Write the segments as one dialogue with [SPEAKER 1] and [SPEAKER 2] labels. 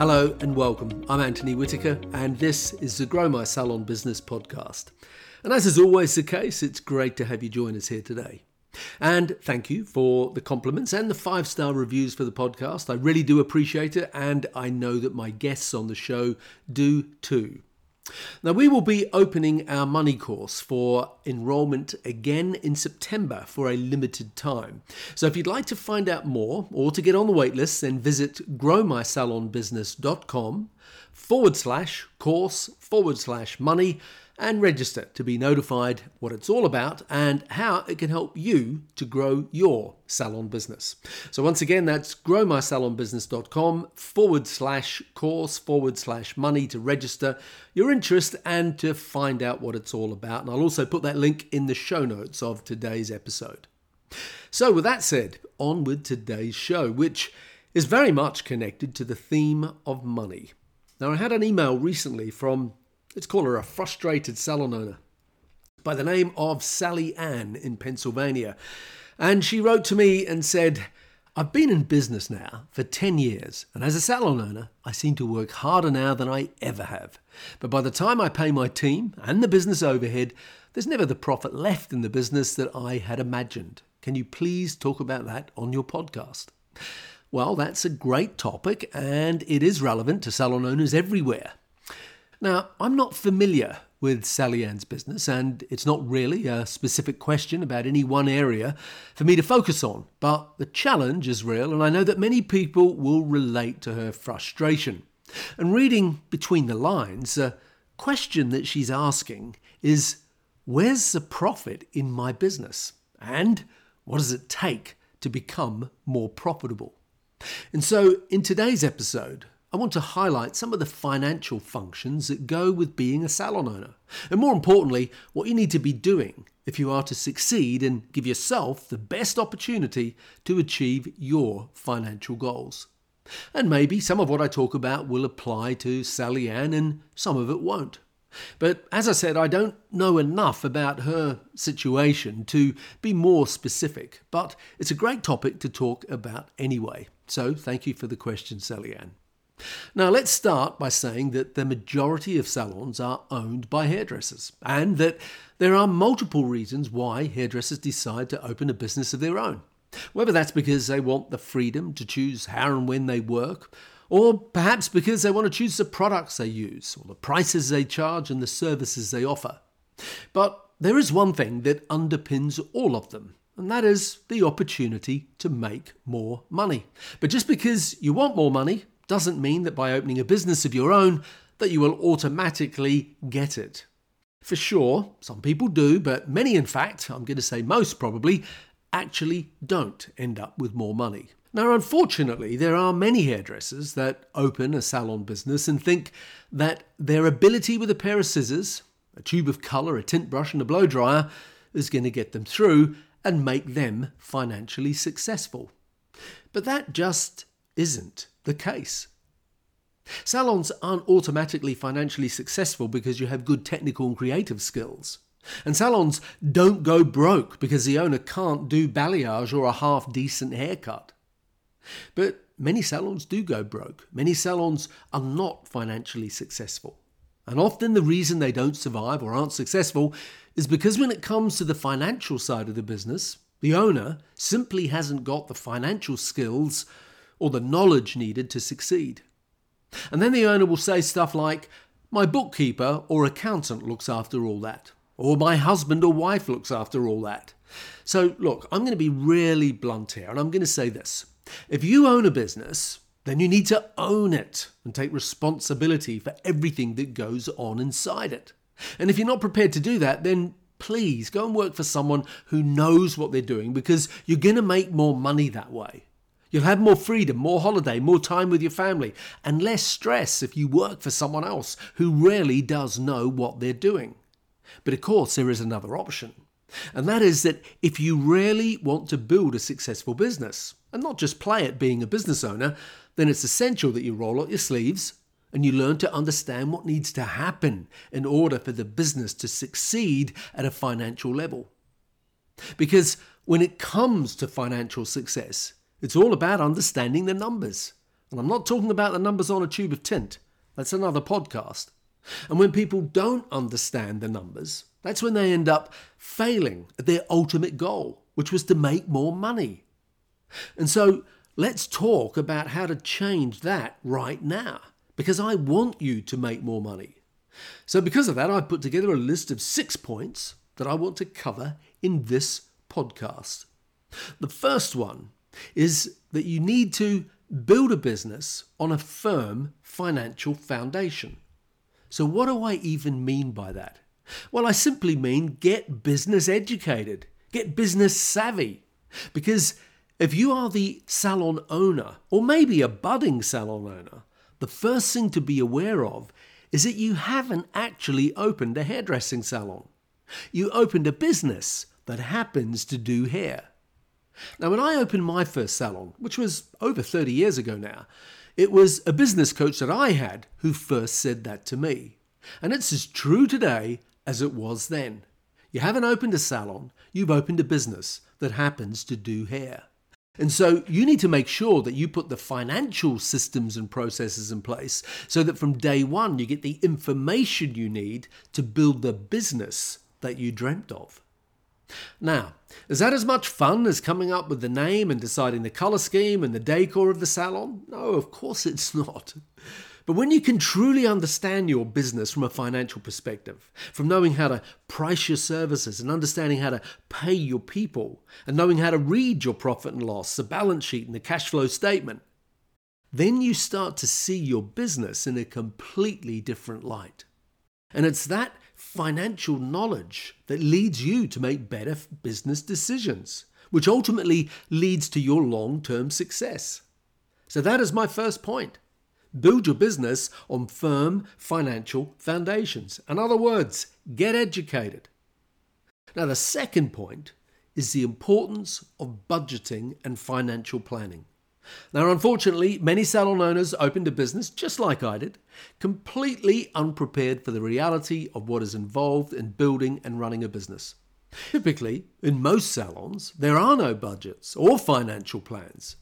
[SPEAKER 1] Hello and welcome. I'm Anthony Whitaker, and this is the Grow My Salon Business podcast. And as is always the case, it's great to have you join us here today. And thank you for the compliments and the five star reviews for the podcast. I really do appreciate it, and I know that my guests on the show do too. Now, we will be opening our money course for enrolment again in September for a limited time. So, if you'd like to find out more or to get on the waitlist, then visit growmysalonbusiness.com forward slash course forward slash money and register to be notified what it's all about and how it can help you to grow your salon business. So, once again, that's growmysalonbusiness.com forward slash course forward slash money to register your interest and to find out what it's all about. And I'll also put that link in the show notes of today's episode. So, with that said, on with today's show, which is very much connected to the theme of money. Now, I had an email recently from Let's call her a frustrated salon owner by the name of Sally Ann in Pennsylvania. And she wrote to me and said, I've been in business now for 10 years, and as a salon owner, I seem to work harder now than I ever have. But by the time I pay my team and the business overhead, there's never the profit left in the business that I had imagined. Can you please talk about that on your podcast? Well, that's a great topic, and it is relevant to salon owners everywhere. Now, I'm not familiar with Sally Ann's business, and it's not really a specific question about any one area for me to focus on. But the challenge is real, and I know that many people will relate to her frustration. And reading between the lines, a question that she's asking is Where's the profit in my business? And what does it take to become more profitable? And so, in today's episode, I want to highlight some of the financial functions that go with being a salon owner, and more importantly, what you need to be doing if you are to succeed and give yourself the best opportunity to achieve your financial goals. And maybe some of what I talk about will apply to Sally Ann and some of it won't. But as I said, I don't know enough about her situation to be more specific, but it's a great topic to talk about anyway. So thank you for the question, Sally Ann. Now, let's start by saying that the majority of salons are owned by hairdressers, and that there are multiple reasons why hairdressers decide to open a business of their own. Whether that's because they want the freedom to choose how and when they work, or perhaps because they want to choose the products they use, or the prices they charge, and the services they offer. But there is one thing that underpins all of them, and that is the opportunity to make more money. But just because you want more money doesn't mean that by opening a business of your own that you will automatically get it. For sure, some people do, but many, in fact, I'm going to say most probably, actually don't end up with more money. Now, unfortunately, there are many hairdressers that open a salon business and think that their ability with a pair of scissors, a tube of colour, a tint brush, and a blow dryer is going to get them through and make them financially successful. But that just isn't the case. Salons aren't automatically financially successful because you have good technical and creative skills. And salons don't go broke because the owner can't do balayage or a half decent haircut. But many salons do go broke. Many salons are not financially successful. And often the reason they don't survive or aren't successful is because when it comes to the financial side of the business, the owner simply hasn't got the financial skills or the knowledge needed to succeed. And then the owner will say stuff like, My bookkeeper or accountant looks after all that, or my husband or wife looks after all that. So, look, I'm going to be really blunt here, and I'm going to say this. If you own a business, then you need to own it and take responsibility for everything that goes on inside it. And if you're not prepared to do that, then please go and work for someone who knows what they're doing because you're going to make more money that way. You'll have more freedom, more holiday, more time with your family, and less stress if you work for someone else who really does know what they're doing. But of course, there is another option. And that is that if you really want to build a successful business, and not just play at being a business owner, then it's essential that you roll up your sleeves and you learn to understand what needs to happen in order for the business to succeed at a financial level. Because when it comes to financial success, it's all about understanding the numbers. And I'm not talking about the numbers on a tube of tint, that's another podcast. And when people don't understand the numbers, that's when they end up failing at their ultimate goal, which was to make more money. And so let's talk about how to change that right now, because I want you to make more money. So, because of that, I've put together a list of six points that I want to cover in this podcast. The first one is that you need to build a business on a firm financial foundation. So, what do I even mean by that? Well, I simply mean get business educated, get business savvy. Because if you are the salon owner, or maybe a budding salon owner, the first thing to be aware of is that you haven't actually opened a hairdressing salon. You opened a business that happens to do hair. Now, when I opened my first salon, which was over 30 years ago now, it was a business coach that I had who first said that to me. And it's as true today as it was then. You haven't opened a salon, you've opened a business that happens to do hair. And so you need to make sure that you put the financial systems and processes in place so that from day one you get the information you need to build the business that you dreamt of. Now, is that as much fun as coming up with the name and deciding the colour scheme and the decor of the salon? No, of course it's not. But when you can truly understand your business from a financial perspective, from knowing how to price your services and understanding how to pay your people, and knowing how to read your profit and loss, the balance sheet, and the cash flow statement, then you start to see your business in a completely different light. And it's that financial knowledge that leads you to make better business decisions, which ultimately leads to your long term success. So, that is my first point. Build your business on firm financial foundations. In other words, get educated. Now, the second point is the importance of budgeting and financial planning. Now, unfortunately, many salon owners opened a business just like I did, completely unprepared for the reality of what is involved in building and running a business. Typically, in most salons, there are no budgets or financial plans.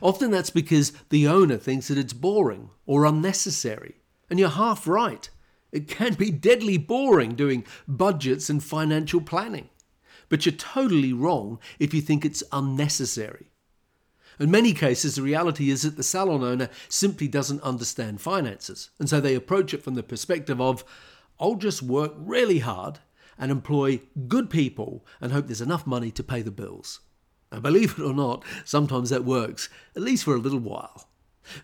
[SPEAKER 1] Often that's because the owner thinks that it's boring or unnecessary. And you're half right. It can be deadly boring doing budgets and financial planning. But you're totally wrong if you think it's unnecessary. In many cases, the reality is that the salon owner simply doesn't understand finances, and so they approach it from the perspective of, I'll just work really hard and employ good people and hope there's enough money to pay the bills. And believe it or not, sometimes that works, at least for a little while.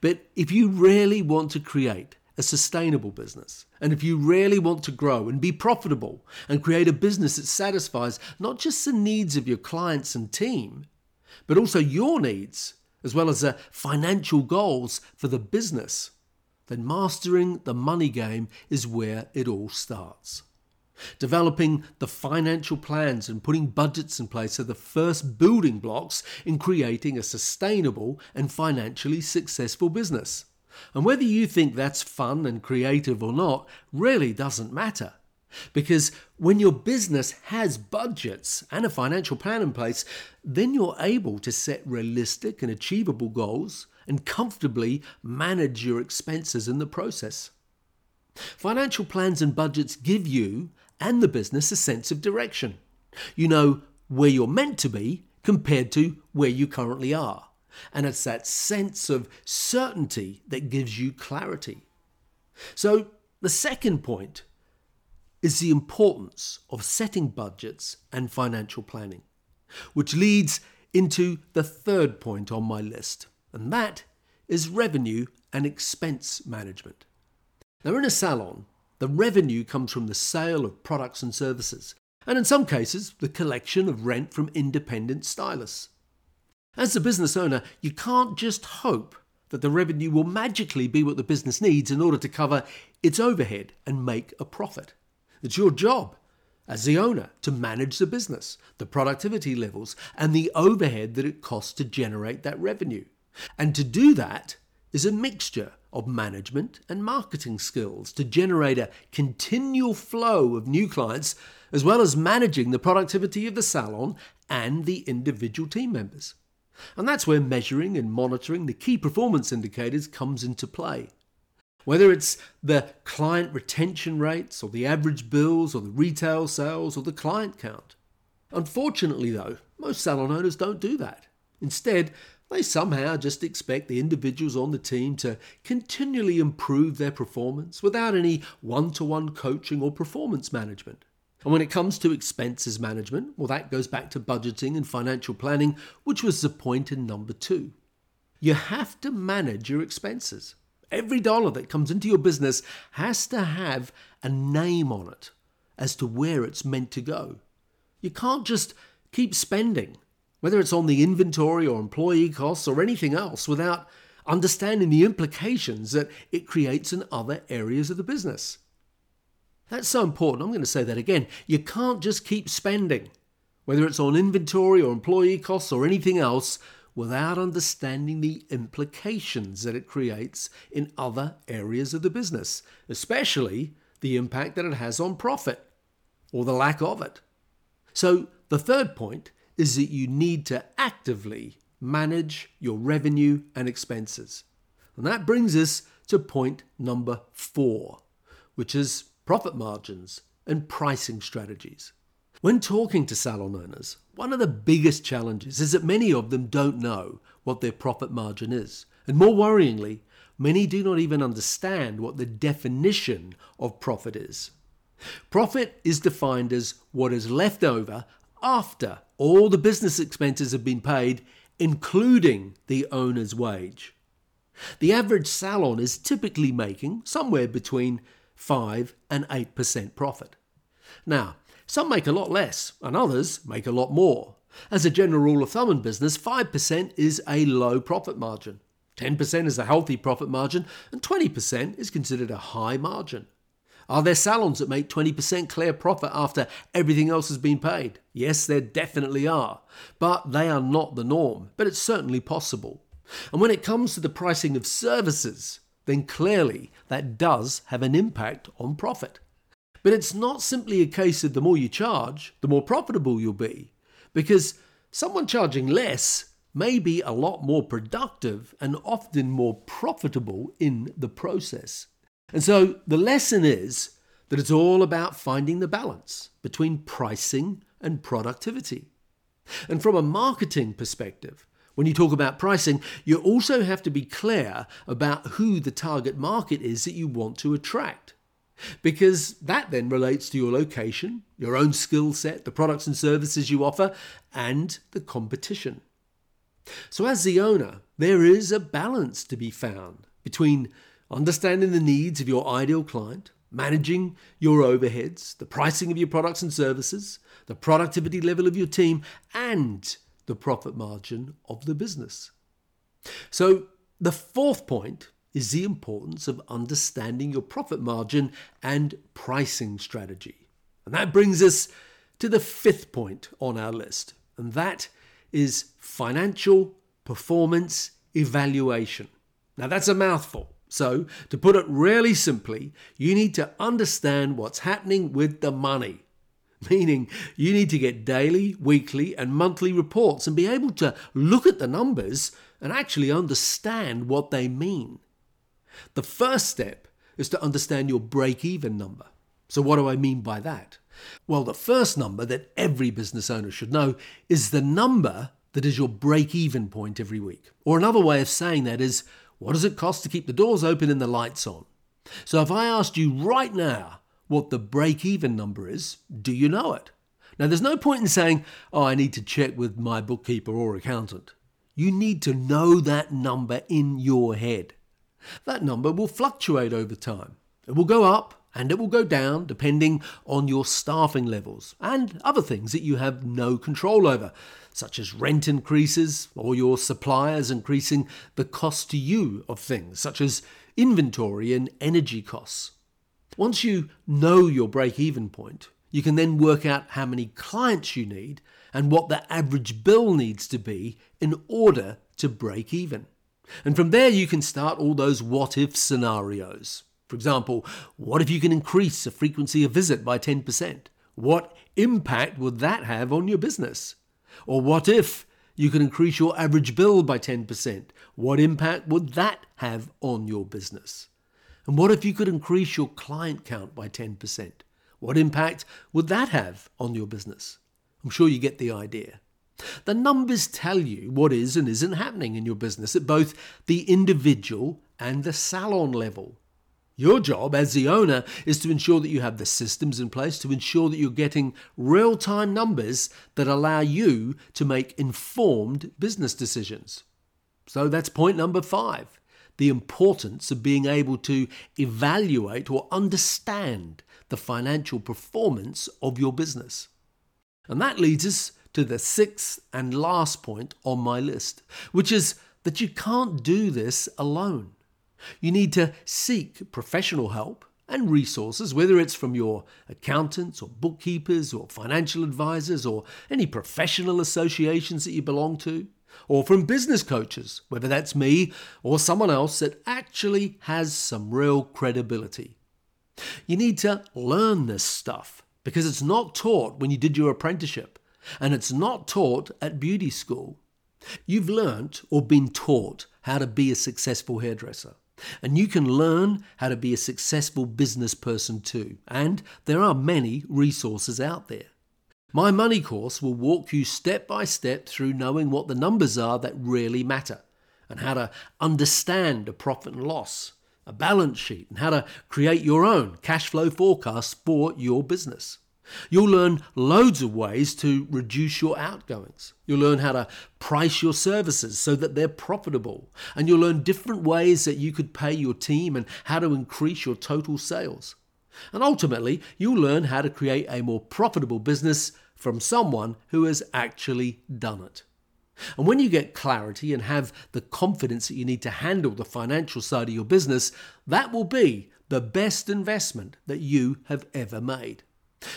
[SPEAKER 1] But if you really want to create a sustainable business, and if you really want to grow and be profitable and create a business that satisfies not just the needs of your clients and team, but also your needs, as well as the financial goals for the business, then mastering the money game is where it all starts. Developing the financial plans and putting budgets in place are the first building blocks in creating a sustainable and financially successful business. And whether you think that's fun and creative or not really doesn't matter. Because when your business has budgets and a financial plan in place, then you're able to set realistic and achievable goals and comfortably manage your expenses in the process. Financial plans and budgets give you and the business a sense of direction. You know where you're meant to be compared to where you currently are. And it's that sense of certainty that gives you clarity. So, the second point is the importance of setting budgets and financial planning, which leads into the third point on my list, and that is revenue and expense management. Now, in a salon, the revenue comes from the sale of products and services, and in some cases, the collection of rent from independent stylists. As a business owner, you can't just hope that the revenue will magically be what the business needs in order to cover its overhead and make a profit. It's your job as the owner to manage the business, the productivity levels, and the overhead that it costs to generate that revenue. And to do that is a mixture of management and marketing skills to generate a continual flow of new clients, as well as managing the productivity of the salon and the individual team members. And that's where measuring and monitoring the key performance indicators comes into play. Whether it's the client retention rates, or the average bills, or the retail sales, or the client count. Unfortunately, though, most salon owners don't do that. Instead, they somehow just expect the individuals on the team to continually improve their performance without any one to one coaching or performance management. And when it comes to expenses management, well, that goes back to budgeting and financial planning, which was the point in number two. You have to manage your expenses. Every dollar that comes into your business has to have a name on it as to where it's meant to go. You can't just keep spending whether it's on the inventory or employee costs or anything else, without understanding the implications that it creates in other areas of the business. That's so important. I'm going to say that again. You can't just keep spending, whether it's on inventory or employee costs or anything else, without understanding the implications that it creates in other areas of the business, especially the impact that it has on profit or the lack of it. So, the third point is that you need to actively manage your revenue and expenses. And that brings us to point number four, which is profit margins and pricing strategies. When talking to salon owners, one of the biggest challenges is that many of them don't know what their profit margin is. And more worryingly, many do not even understand what the definition of profit is. Profit is defined as what is left over after all the business expenses have been paid, including the owner's wage. The average salon is typically making somewhere between 5 and 8% profit. Now, some make a lot less, and others make a lot more. As a general rule of thumb in business, 5% is a low profit margin, 10% is a healthy profit margin, and 20% is considered a high margin. Are there salons that make 20% clear profit after everything else has been paid? Yes, there definitely are. But they are not the norm, but it's certainly possible. And when it comes to the pricing of services, then clearly that does have an impact on profit. But it's not simply a case of the more you charge, the more profitable you'll be, because someone charging less may be a lot more productive and often more profitable in the process. And so the lesson is that it's all about finding the balance between pricing and productivity. And from a marketing perspective, when you talk about pricing, you also have to be clear about who the target market is that you want to attract. Because that then relates to your location, your own skill set, the products and services you offer, and the competition. So, as the owner, there is a balance to be found between understanding the needs of your ideal client, managing your overheads, the pricing of your products and services, the productivity level of your team, and the profit margin of the business. So, the fourth point is the importance of understanding your profit margin and pricing strategy. And that brings us to the fifth point on our list, and that is financial performance evaluation. Now, that's a mouthful. So, to put it really simply, you need to understand what's happening with the money. Meaning, you need to get daily, weekly, and monthly reports and be able to look at the numbers and actually understand what they mean. The first step is to understand your break even number. So, what do I mean by that? Well, the first number that every business owner should know is the number that is your break even point every week. Or another way of saying that is what does it cost to keep the doors open and the lights on? So if I asked you right now what the break even number is, do you know it? Now, there's no point in saying, oh, I need to check with my bookkeeper or accountant. You need to know that number in your head. That number will fluctuate over time. It will go up and it will go down depending on your staffing levels and other things that you have no control over, such as rent increases or your suppliers increasing the cost to you of things, such as inventory and energy costs. Once you know your break even point, you can then work out how many clients you need and what the average bill needs to be in order to break even. And from there, you can start all those what if scenarios. For example, what if you can increase the frequency of visit by 10%? What impact would that have on your business? Or what if you can increase your average bill by 10%? What impact would that have on your business? And what if you could increase your client count by 10%? What impact would that have on your business? I'm sure you get the idea. The numbers tell you what is and isn't happening in your business at both the individual and the salon level. Your job as the owner is to ensure that you have the systems in place to ensure that you're getting real time numbers that allow you to make informed business decisions. So that's point number five the importance of being able to evaluate or understand the financial performance of your business. And that leads us to the sixth and last point on my list, which is that you can't do this alone. You need to seek professional help and resources, whether it's from your accountants or bookkeepers or financial advisors or any professional associations that you belong to, or from business coaches, whether that's me or someone else that actually has some real credibility. You need to learn this stuff because it's not taught when you did your apprenticeship and it's not taught at beauty school. You've learnt or been taught how to be a successful hairdresser. And you can learn how to be a successful business person too. And there are many resources out there. My money course will walk you step by step through knowing what the numbers are that really matter and how to understand a profit and loss, a balance sheet, and how to create your own cash flow forecast for your business. You'll learn loads of ways to reduce your outgoings. You'll learn how to price your services so that they're profitable. And you'll learn different ways that you could pay your team and how to increase your total sales. And ultimately, you'll learn how to create a more profitable business from someone who has actually done it. And when you get clarity and have the confidence that you need to handle the financial side of your business, that will be the best investment that you have ever made.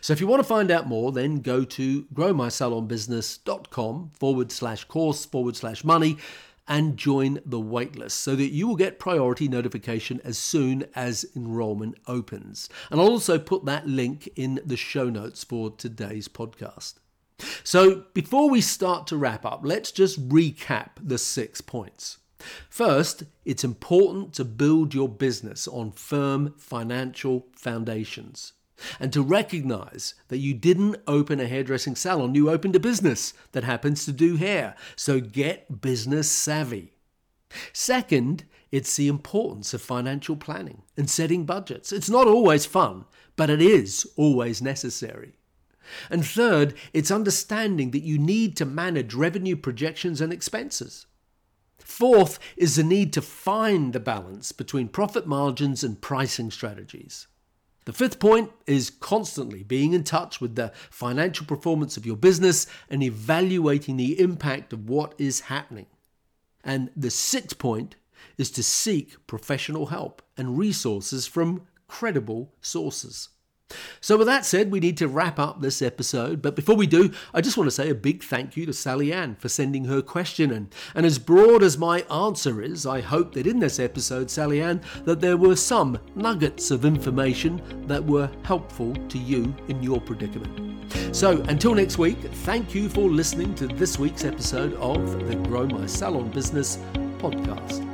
[SPEAKER 1] So if you want to find out more, then go to growmysalonbusiness.com forward slash course forward slash money and join the waitlist so that you will get priority notification as soon as enrollment opens. And I'll also put that link in the show notes for today's podcast. So before we start to wrap up, let's just recap the six points. First, it's important to build your business on firm financial foundations and to recognize that you didn't open a hairdressing salon, you opened a business that happens to do hair. So get business savvy. Second, it's the importance of financial planning and setting budgets. It's not always fun, but it is always necessary. And third, it's understanding that you need to manage revenue projections and expenses. Fourth is the need to find the balance between profit margins and pricing strategies. The fifth point is constantly being in touch with the financial performance of your business and evaluating the impact of what is happening. And the sixth point is to seek professional help and resources from credible sources. So, with that said, we need to wrap up this episode. But before we do, I just want to say a big thank you to Sally Ann for sending her question. And, and as broad as my answer is, I hope that in this episode, Sally Ann, that there were some nuggets of information that were helpful to you in your predicament. So, until next week, thank you for listening to this week's episode of the Grow My Salon Business podcast.